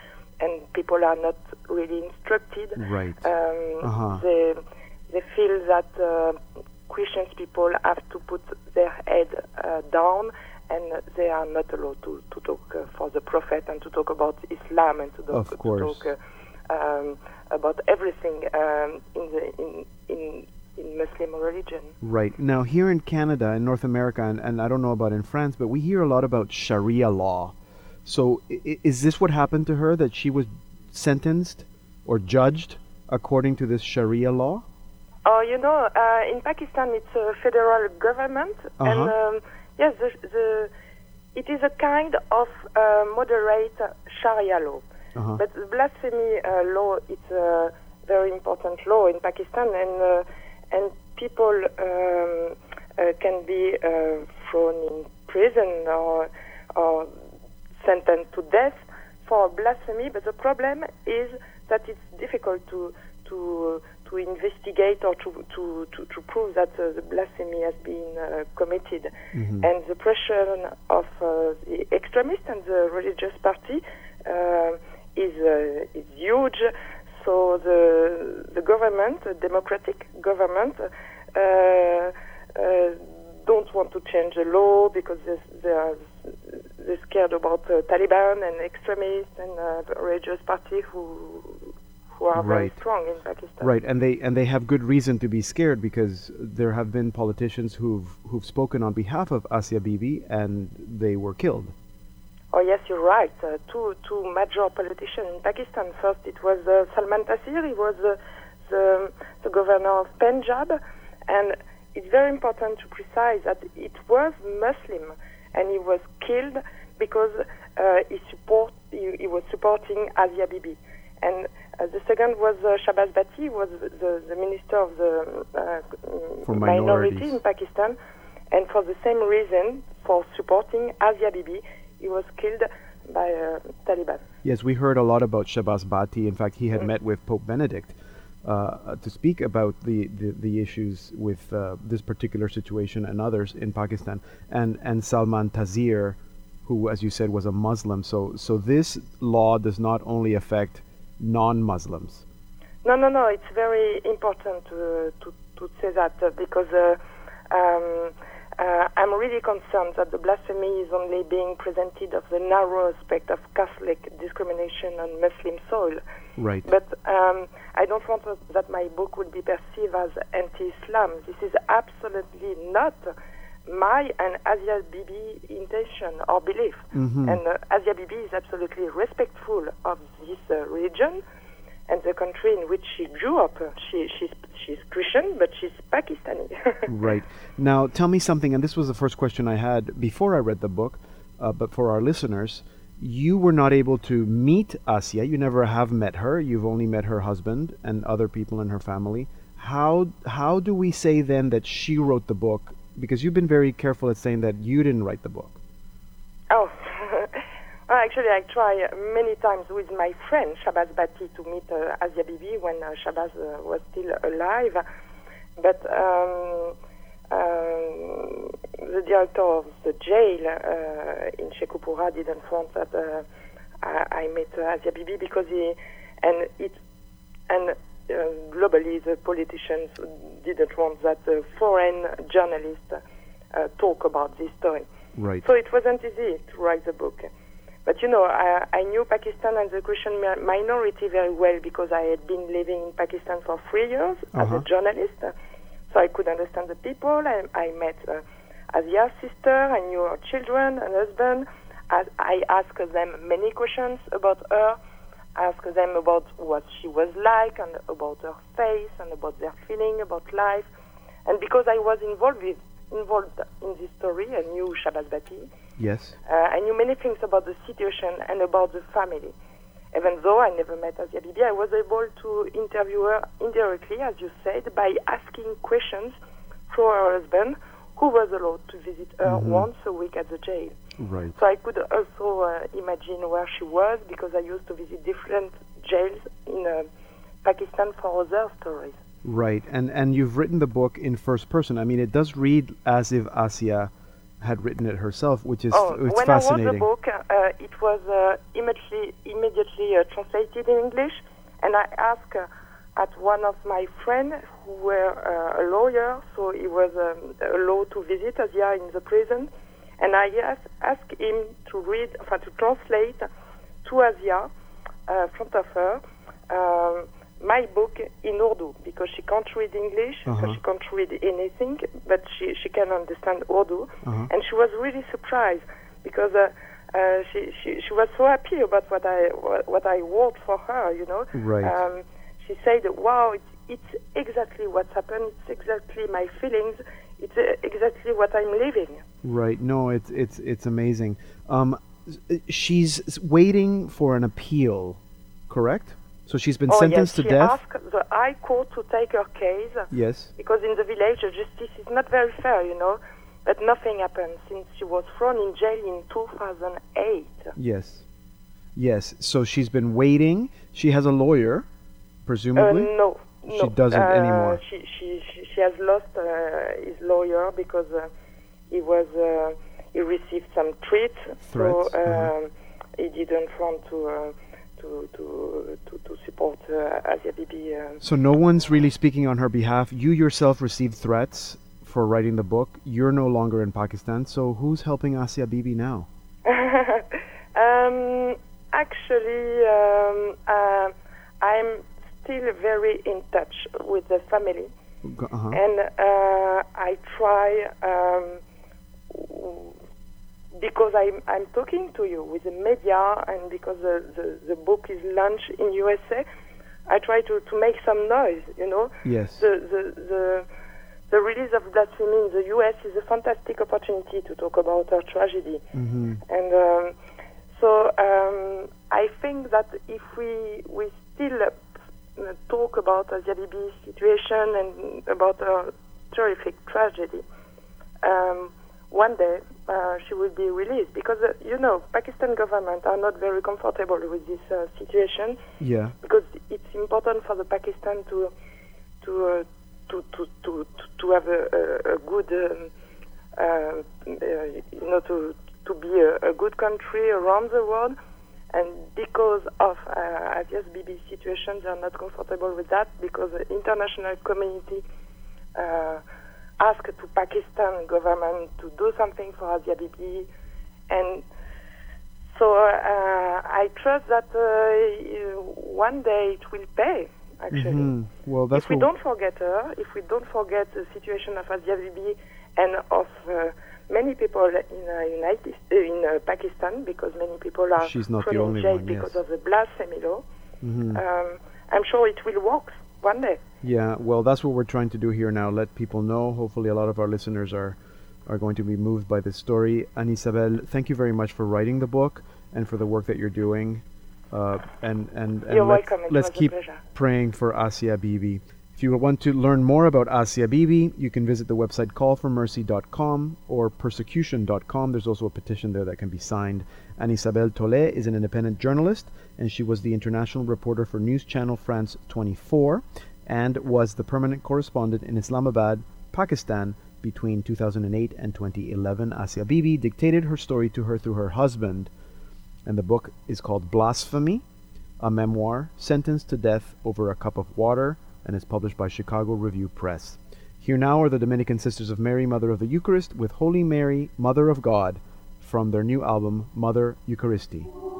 and people are not really instructed. Right. Um, Uh-huh. They they feel that uh, Christian people have to put their head uh, down, and they are not allowed to talk for the Prophet and to talk about Islam and to, talk Of to talk uh, um, about everything um, in the in in in Muslim religion. Right. Now, here in Canada and North America, and, and I don't know about in France, but we hear a lot about Sharia law. So, i- is this what happened to her, that she was sentenced or judged according to this Sharia law? Oh, you know, uh, in Pakistan it's a federal government, and Uh-huh. um, yes, the, the it is a kind of uh, moderate Sharia law. Uh-huh. But the blasphemy uh, law is a very important law in Pakistan, and uh, and people um, uh, can be uh, thrown in prison or or sentenced to death for blasphemy. But the problem is that it's difficult to to to investigate or to to, to, to prove that uh, the blasphemy has been uh, committed. Mhm. And the pressure of uh, the extremist and the religious party uh, is uh, is huge. So the the government, the democratic government, uh, uh, don't want to change the law because they, they are they're scared about Taliban and extremists and uh, religious party who who are very Right. strong in Pakistan. Right, and they and they have good reason to be scared because there have been politicians who've who've spoken on behalf of Asia Bibi and they were killed. Oh yes, you're right. Uh, two two major politicians in Pakistan. First, it was uh, Salman Taseer. He was uh, the the governor of Punjab, and it's very important to precise that it was Muslim, and he was killed because uh, he support he, he was supporting Asia Bibi. And uh, the second was uh, Shahbaz Bhatti, was the, the minister of the uh, For minority in Pakistan, and for the same reason, for supporting Asia Bibi, he was killed by uh, Taliban. Yes, we heard a lot about Shahbaz Bhatti. In fact, he had Mm. met with Pope Benedict uh, to speak about the, the, the issues with uh, this particular situation and others in Pakistan. And, and Salman Taseer, who, as you said, was a Muslim. So, so this law does not only affect non-Muslims. No, no, no. It's very important to to, to say that uh, because uh, um, uh, I'm really concerned that the blasphemy is only being presented of the narrow aspect of Catholic discrimination on Muslim soil. Right. But um, I don't want that my book would be perceived as anti-Islam. This is absolutely not my and Asia Bibi intention or belief. Mhm. And uh, Asia Bibi is absolutely respectful of this uh, religion and the country in which she grew up. She, she's, she's Christian, but she's Pakistani. [LAUGHS] Right. Now, tell me something, and this was the first question I had before I read the book, uh, but for our listeners, you were not able to meet Asia. You never have met her. You've only met her husband and other people in her family. How how do we say then that she wrote the book? Because you've been very careful at saying that you didn't write the book. Oh, [LAUGHS] actually, I try many times with my friend Shahbaz Bhatti to meet uh, Asia Bibi when uh, Shahbaz uh, was still alive. But um, um, the director of the jail uh, in Sheikhupura didn't want that uh, I, I met uh, Asia Bibi because he and it and uh, globally the politicians didn't want that uh, foreign journalists uh, talk about this story. Right. So it wasn't easy to write the book. But you know, I, I knew Pakistan and the Christian minority very well because I had been living in Pakistan for three years as Uh-huh. a journalist. So I could understand the people. I, I met uh, Asia's sister, I knew her children and husband. I, I asked them many questions about her. I asked them about what she was like and about her face and about their feeling about life. And because I was involved with, involved in this story, I knew Shahbaz Bhatti. Yes. Uh, I knew many things about the situation and about the family. Even though I never met Asia Bibi, I was able to interview her indirectly, as you said, by asking questions for her husband, who was allowed to visit her Mhm. once a week at the jail. Right. So I could also uh, imagine where she was because I used to visit different jails in uh, Pakistan for other stories. Right. And and you've written the book in first person. I mean, it does read as if Asia had written it herself, which is oh, it's when fascinating. I wrote the book, uh, it was uh, immediately immediately uh, translated in English, and I asked uh, at one of my friends who were uh, a lawyer, so he was um, allowed to visit Asia in the prison, and I asked, asked him to read, uh, to translate to Asia, uh, front of her, um, my book in Urdu because she can't read English, Uh-huh. so she can't read anything, but she, she can understand Urdu. Uh-huh. And she was really surprised because uh, uh, she, she she was so happy about what I what, what I wrote for her. You know, Right. Um, she said, "Wow, it's it's exactly what's happened. It's exactly my feelings. It's uh, exactly what I'm living." Right. No, it's it's it's amazing. Um, she's waiting for an appeal, correct? So she's been oh sentenced yes, to she death. asked the High Court to take her case. Yes. because in the village the justice is not very fair, you know. But nothing happened since she was thrown in jail in 2008. Yes. Yes. So she's been waiting. She has a lawyer, presumably. Uh, no, no. She doesn't Uh, anymore. She, she, she, she has lost uh, his lawyer because uh, he was uh, he received some threats, Threats, so uh-huh. um, he didn't want to uh, to, to to to support uh, Asia Bibi. Uh, So no one's really speaking on her behalf. You yourself received threats for writing the book. You're no longer in Pakistan. So who's helping Asia Bibi now? [LAUGHS] um, actually, um, uh, I'm still very in touch with the family, Uh-huh. and uh, I try um, because I'm I'm talking to you with the media, and because the, the, the book is launched in USA. I try to, to make some noise, you know. Yes. The, the, the, the release of Blasphemy in the US is a fantastic opportunity to talk about our tragedy. hmm And um, so um, I think that if we we still talk about Asia Bibi's situation and about her terrific tragedy, um, one day uh, she will be released because uh, you know Pakistan government are not very comfortable with this uh, situation Yeah. because it's important for the Pakistan to to uh, to, to, to to have a, a, a good um, uh, uh, you know to to be a, a good country around the world and because of uh, Asia's Bibi situation they are not comfortable with that because the international community uh, ask to Pakistan government to do something for Asia Bibi, and so uh, I trust that uh, one day it will pay. Actually, Mhm. Well, that's if we don't forget her, if we don't forget the situation of Asia Bibi and of uh, many people in uh, United uh, in uh, Pakistan, because many people are She's not the only jail one, because yes. of the blasphemy law. Mhm. Um, I'm sure it will work one day. Yeah, well, that's what we're trying to do here now. Let people know. Hopefully, a lot of our listeners are are going to be moved by this story. Anne-Isabelle, thank you very much for writing the book and for the work that you're doing. Uh, and and, and You're let's, welcome. It let's keep pleasure. praying for Asia Bibi. If you want to learn more about Asia Bibi, you can visit the website callformercy.com or persecution.com. There's also a petition there that can be signed. Anne-Isabelle Tollet is an independent journalist, and she was the international reporter for News Channel France 24 and was the permanent correspondent in Islamabad, Pakistan between 2008 and 2011. Asia Bibi dictated her story to her through her husband, and the book is called Blasphemy a memoir, sentenced to death over a cup of water, and is published by Chicago Review Press. Here now are the Dominican Sisters of Mary, Mother of the Eucharist, with Holy Mary, Mother of God, from their new album, Mater Eucharistiae.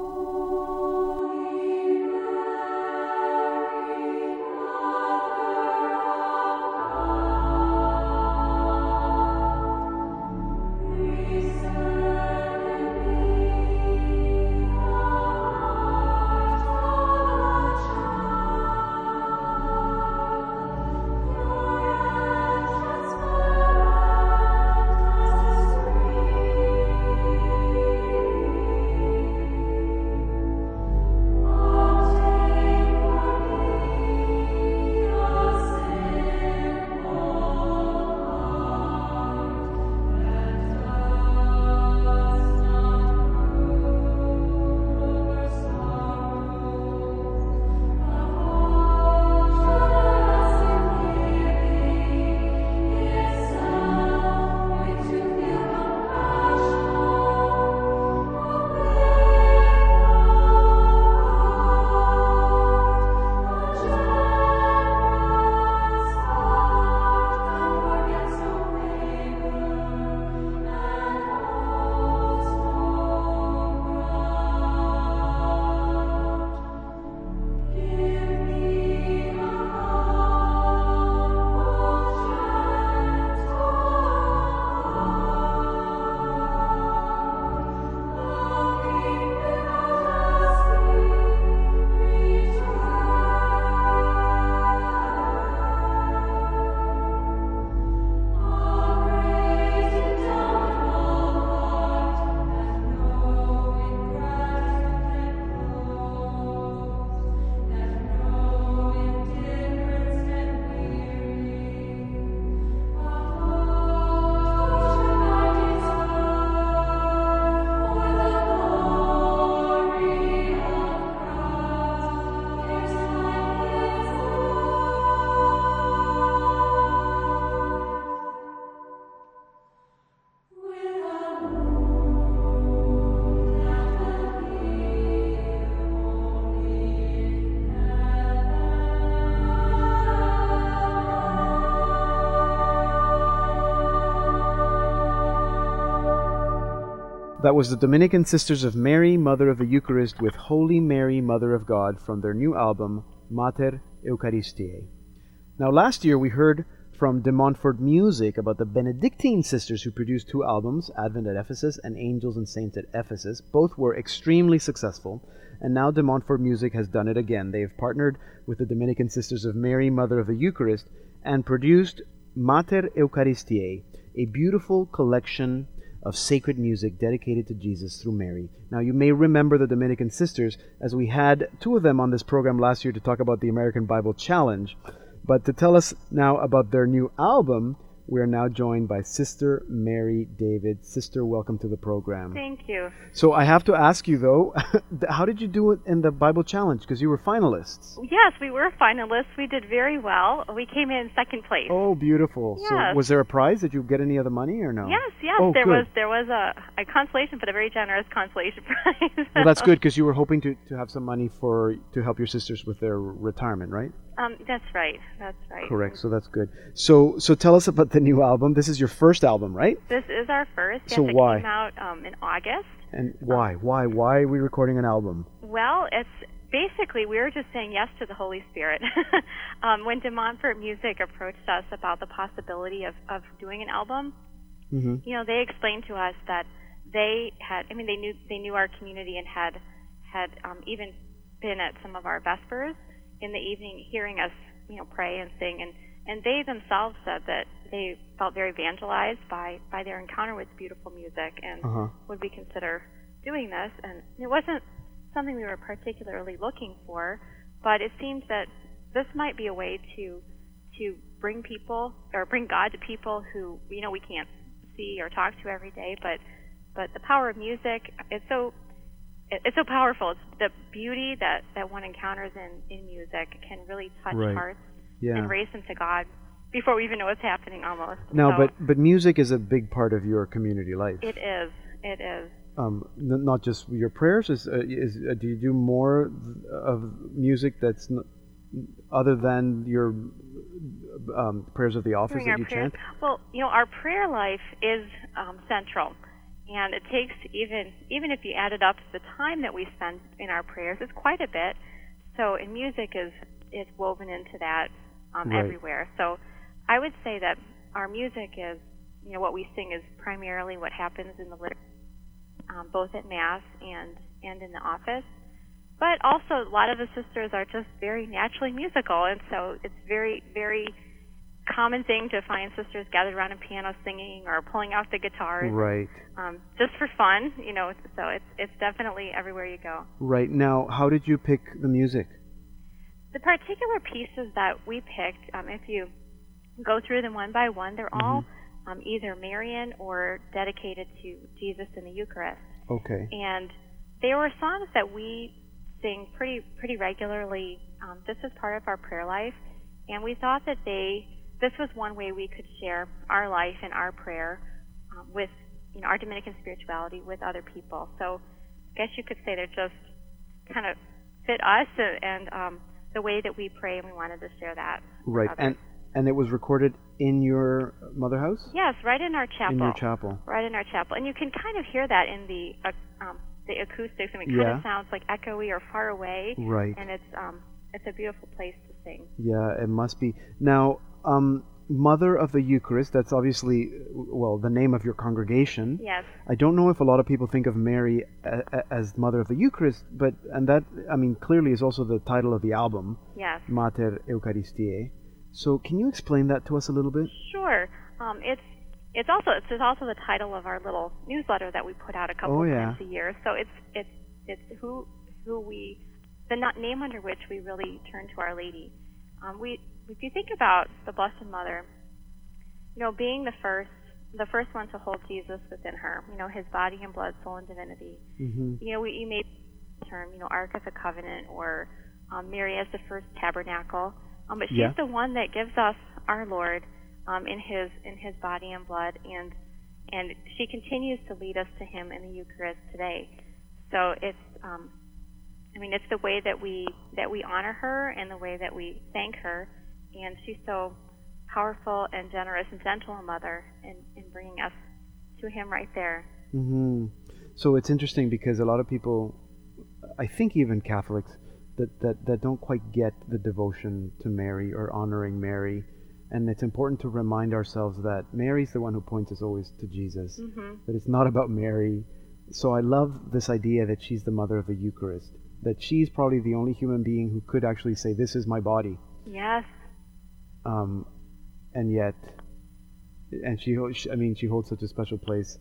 That was the Dominican Sisters of Mary, Mother of the Eucharist, with Holy Mary, Mother of God, from their new album, Mater Eucharistiae. Now, last year we heard from De Montfort Music about the Benedictine sisters who produced two albums, Advent at Ephesus and Angels and Saints at Ephesus. Both were extremely successful, and now De Montfort Music has done it again. They have partnered with the Dominican Sisters of Mary, Mother of the Eucharist, and produced Mater Eucharistiae, a beautiful collection of sacred music dedicated to Jesus through Mary. Now, you may remember the Dominican sisters, as we had two of them on this program last year to talk about the American Bible Challenge. But to tell us now about their new album, we are now joined by Sister Mary David. Sister, welcome to the program. Thank you. So I have to ask you though, [LAUGHS] how did you do it in the Bible Challenge? Because you were finalists. Yes, we were finalists. We did very well. We came in second place. Oh, beautiful. So was there a prize? Did you get any of the money or no? Yes, yes. Oh, there good. was there was a, a consolation, but a very generous consolation [LAUGHS] prize. well, that's good because you were hoping to, to have some money for to help your sisters with their retirement, right? Um, that's right. That's right. Correct. So that's good. So so tell us about the new album. This is your first album, right? This is our first. Yes, So it why? came out um, in August. And why? Why? Why are we recording an album? Well, it's basically we were just saying yes to the Holy Spirit. [LAUGHS] um, when De Montfort Music approached us about the possibility of, of doing an album, Mm-hmm. you know, they explained to us that they had. I mean, they knew they knew our community and had had um, even been at some of our vespers in the evening, hearing us, you know, pray and sing, and and they themselves said that they felt very evangelized by by their encounter with beautiful music, and Uh-huh. would we consider doing this? And it wasn't something we were particularly looking for, but it seemed that this might be a way to to bring people or bring God to people who you know we can't see or talk to every day, but but the power of music it's so it's so powerful. It's the beauty that that one encounters in in music can really touch Right. hearts Yeah. and raise them to God before we even know what's happening almost. No, So but but music is a big part of your community life. it is it is. um, n- not just your prayers. Is, uh, is uh, do you do more of music that's n- other than your um, prayers of the office During that you prayers, chant? well, you know, our prayer life is um, central, and it takes even even if you added up the time that we spend in our prayers, it's quite a bit. So, and music is is woven into that um, Right. everywhere. So, I would say that our music is, you know, what we sing is primarily what happens in the liturgy, um, both at mass and and in the office. But also, a lot of the sisters are just very naturally musical, and so it's very, very common thing to find sisters gathered around a piano singing or pulling out the guitars, Right, um, just for fun, you know. So it's it's definitely everywhere you go. right. Now, how did you pick the music? The particular pieces that we picked, um, if you go through them one by one, they're all um, either Marian or dedicated to Jesus in the Eucharist. Okay. and they were songs that we sing pretty pretty regularly. Um, this is part of our prayer life, and we thought that they this was one way we could share our life and our prayer um, with you know our Dominican spirituality with other people. So I guess you could say they're just kind of fit us and, and um, the way that we pray, and we wanted to share that. Right, and and it was recorded in your mother house. Yes, right in our chapel. In your chapel. Right in our chapel, and you can kind of hear that in the uh, um, the acoustics. I mean, it kind of sounds like echoey or far away. Right. And it's um, it's a beautiful place to sing. Yeah, it must be. Now, um, Mother of the Eucharist, that's obviously, well, the name of your congregation. Yes. I don't know if a lot of people think of Mary a- a- as Mother of the Eucharist, but, and that, I mean, clearly is also the title of the album, Yes. Mater Eucharistiae. So, can you explain that to us a little bit? Sure. Um, it's it's also it's also the title of our little newsletter that we put out a couple Oh, yeah. times a year. So it's it's it's who who we the not name under which we really turn to Our Lady. Um, we if you think about the Blessed Mother, you know, being the first the first one to hold Jesus within her, you know, his body and blood, soul and divinity. Mm-hmm. You know, we, you may term, you know, Ark of the Covenant or um, Mary as the first tabernacle. Um, but she's Yeah. the one that gives us our Lord um, in his in his body and blood, and and she continues to lead us to Him in the Eucharist today. So it's, um, I mean, it's the way that we that we honor her and the way that we thank her, and she's so powerful and generous and gentle a mother in in bringing us to Him right there. Mm-hmm. So it's interesting because a lot of people, I think even Catholics, that, that, that don't quite get the devotion to Mary or honoring Mary. And it's important to remind ourselves that Mary's the one who points us always to Jesus. Mhm. That it's not about Mary. So I love this idea that she's the mother of the Eucharist. That she's probably the only human being who could actually say, This is my body. Yes. Um, and yet, and she, I mean, she holds such a special place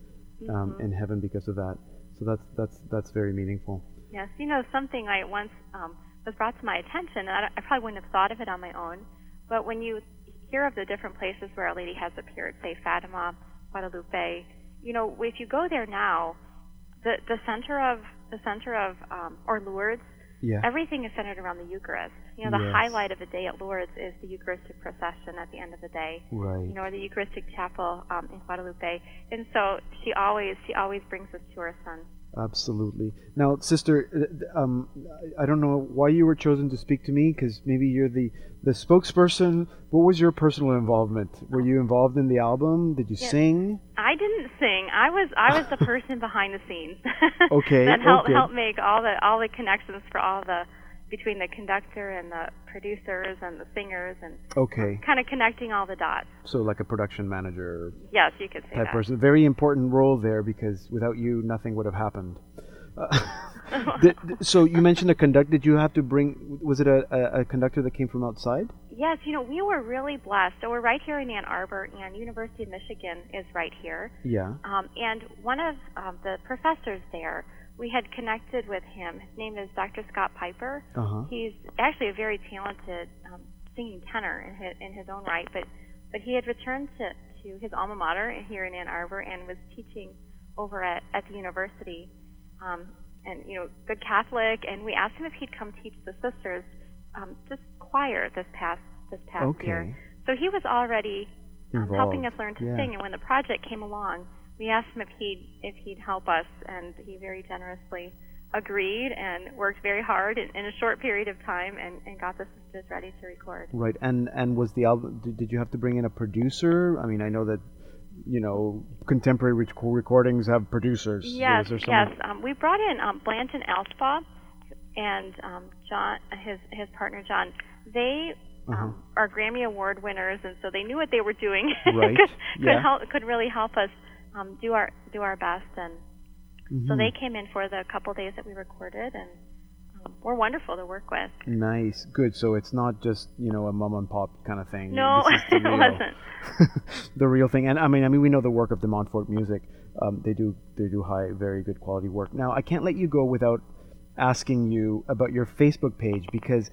um, Mhm. in heaven because of that. So that's that's that's very meaningful. Yes, you know something I once um, was brought to my attention, and I, I probably wouldn't have thought of it on my own. But when you hear of the different places where Our Lady has appeared, say Fatima, Guadalupe, you know, if you go there now, the the center of the center of um, or Lourdes, Yeah. everything is centered around the Eucharist. You know, the Yes. highlight of the day at Lourdes is the Eucharistic procession at the end of the day. Right. You know, or the Eucharistic chapel um, in Guadalupe, and so she always she always brings us to our Son Absolutely. Now, sister, uh, um, I don't know why you were chosen to speak to me because maybe you're the the spokesperson. What was your personal involvement? Were you involved in the album? Did you Yeah. sing? I didn't sing. I was I was the [LAUGHS] person behind the scenes. Okay, [LAUGHS] that helped okay. helped make all the all the connections for all the between the conductor and the producers and the singers and Okay, kind of connecting all the dots. so like a production manager Yes, you could say type that. person. Very important role there because without you, nothing would have happened. Uh, [LAUGHS] did, so you mentioned a conductor. Did you have to bring? Was it a, a, a conductor that came from outside? Yes, you know, we were really blessed. So we're right here in Ann Arbor, and University of Michigan is right here. Yeah. Um, and one of um, the professors there, we had connected with him. His name is Dr. Scott Piper. Uh-huh. He's actually a very talented um, singing tenor in his, in his own right, but but he had returned to, to his alma mater here in Ann Arbor and was teaching over at, at the university. Um, and you know, good Catholic. And we asked him if he'd come teach the sisters um, just choir this past this past Okay. year. So he was already um, helping us learn to yeah. sing. And when the project came along, we asked him if he'd if he'd help us, and he very generously agreed and worked very hard in, in a short period of time and, and got the sisters ready to record. Right. And and was the album? Did, did you have to bring in a producer? I mean, I know that you know contemporary rec- recordings have producers. Yes, yes. Um, we brought in um, Blanton Alspaugh and um, John, his his partner John. They Uh-huh. um, are Grammy Award winners, and so they knew what they were doing. [LAUGHS] Right, could yeah. help, could really help us um, do our do our best, and so Mhm. they came in for the couple days that we recorded, and um, were wonderful to work with. Nice, good. So it's not just you know a mom and pop kind of thing. No, [LAUGHS] it wasn't. [LAUGHS] the real thing. And I mean, I mean, we know the work of De Montfort Music. Um, they do they do high, very good quality work. Now, I can't let you go without asking you about your Facebook page because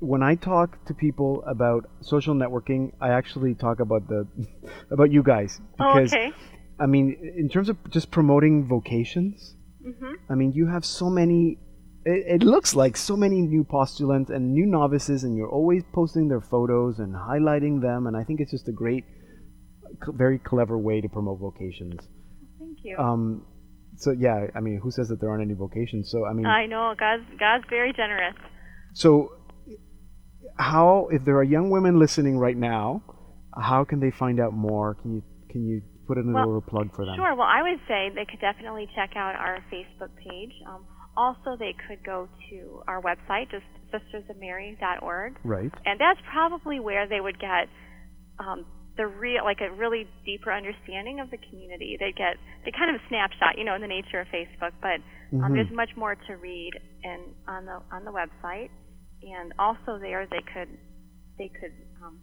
when I talk to people about social networking, I actually talk about the [LAUGHS] about you guys Oh, because okay. I mean, in terms of just promoting vocations, hmm I mean, you have so many. It, it looks like so many new postulants and new novices, and you're always posting their photos and highlighting them. And I think it's just a great, very clever way to promote vocations. Thank you. Um, so yeah, I mean, who says that there aren't any vocations? So I mean, I know God's God's very generous. so how if there are young women listening right now, how can they find out more? Can you can you put in a Well, little plug for them? Sure. Well, I would say they could definitely check out our Facebook page. Um, also, they could go to our website, just sistersofmary.org, Right. and that's probably where they would get um, the real, like a really deeper understanding of the community. They get they kind of a snapshot, you know, in the nature of Facebook, but um, Mhm. there's much more to read and on the on the website, and also there they could they could um,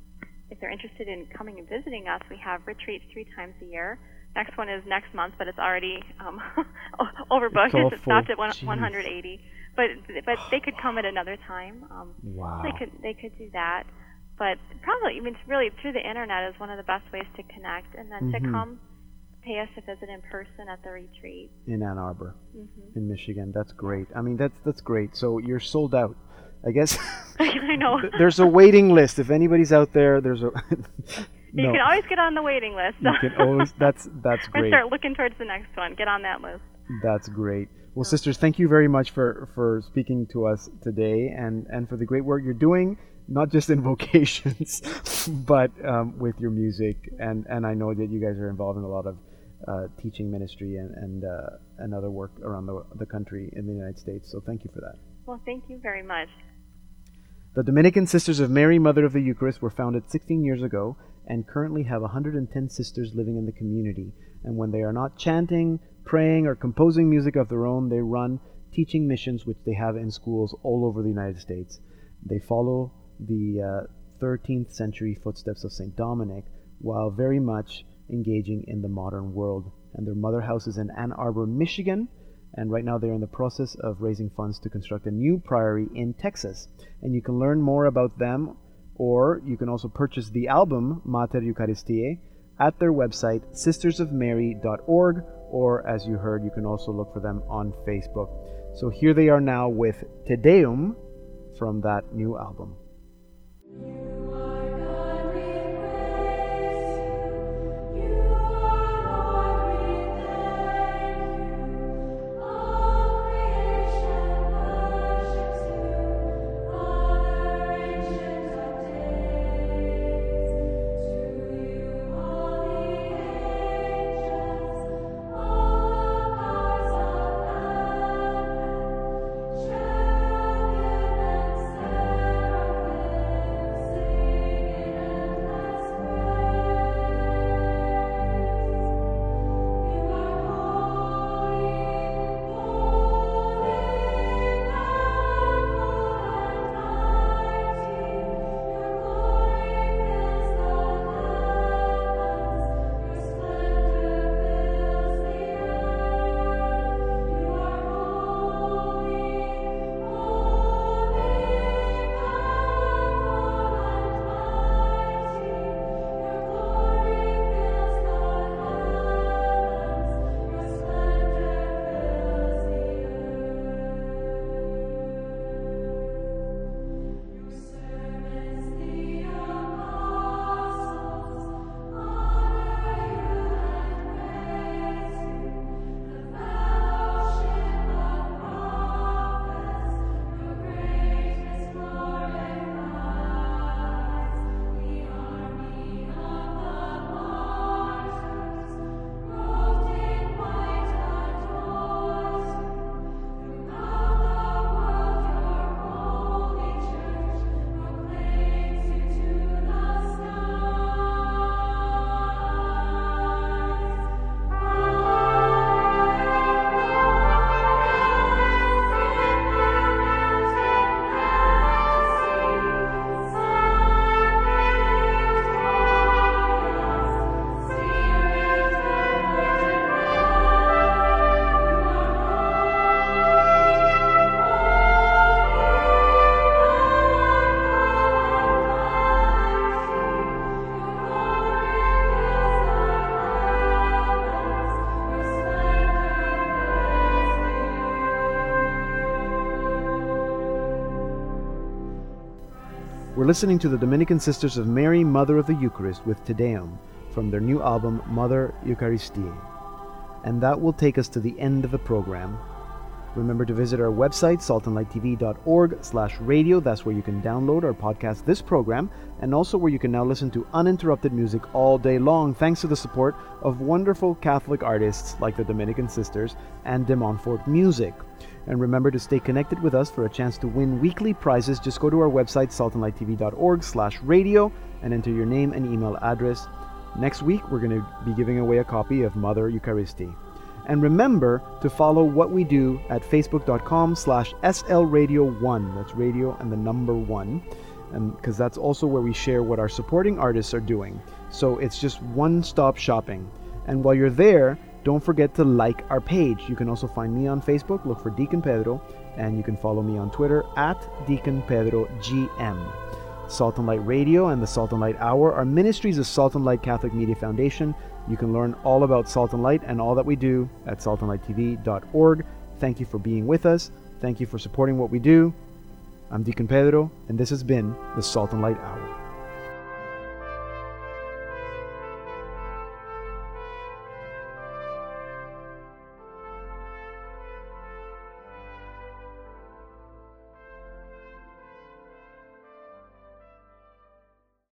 if they're interested in coming and visiting us, we have retreats three times a year. Next one is next month, but it's already um, [LAUGHS] overbooked. It's all It stopped at one, 180. But but they could come at another time. Um, Wow. They could they could do that. But probably, I mean, really through the internet is one of the best ways to connect, and then Mhm. to come pay us a visit in person at the retreat. in Ann Arbor, Mhm. in Michigan. That's great. I mean, that's that's great. So you're sold out. I guess [LAUGHS] [LAUGHS] I know. there's a waiting list. If anybody's out there, there's a. [LAUGHS] You can always get on the waiting list. you can always. That's that's great. start looking towards the next one. Get on that list. That's great. Well, sisters, thank you very much for for speaking to us today, and and for the great work you're doing, not just in vocations, but um, with your music. And and I know that you guys are involved in a lot of uh, teaching ministry and and uh, and other work around the the country in the United States. So thank you for that. Well, thank you very much. The Dominican Sisters of Mary, Mother of the Eucharist, were founded 16 years ago and currently have 110 sisters living in the community. And when they are not chanting, praying, or composing music of their own, they run teaching missions which they have in schools all over the United States. They follow the uh, 13th century footsteps of St. Dominic while very much engaging in the modern world. And their mother house is in Ann Arbor, Michigan, and right now they're in the process of raising funds to construct a new priory in Texas. And you can learn more about them, or you can also purchase the album Mater Eucharistiae at their website sistersofmary.org, or as you heard, you can also look for them on Facebook. So here they are now with Te Deum from that new album. We're listening to the Dominican Sisters of Mary, Mother of the Eucharist, with Te Deum from their new album, Mater Eucharistiae. And that will take us to the end of the program. Remember to visit our website, saltandlighttv.org slash radio. That's where you can download our podcast this program, and also where you can now listen to uninterrupted music all day long, thanks to the support of wonderful Catholic artists like the Dominican Sisters and De Montfort Music. And remember to stay connected with us for a chance to win weekly prizes. Just go to our website, saltandlighttv.org slash radio, and enter your name and email address. Next week, we're going to be giving away a copy of Mater Eucharistiae. And remember to follow what we do at facebook.com slash slradio1. That's radio and the number one. And because that's also where we share what our supporting artists are doing. So it's just one-stop shopping. And while you're there, don't forget to like our page. You can also find me on Facebook, look for Deacon Pedro, and you can follow me on Twitter at Deacon Pedro GM. Salt and Light Radio and the Salt and Light Hour are ministries of Salt and Light Catholic Media Foundation. You can learn all about Salt and Light and all that we do at saltandlighttv.org. Thank you for being with us. Thank you for supporting what we do. I'm Deacon Pedro, and this has been the Salt and Light Hour.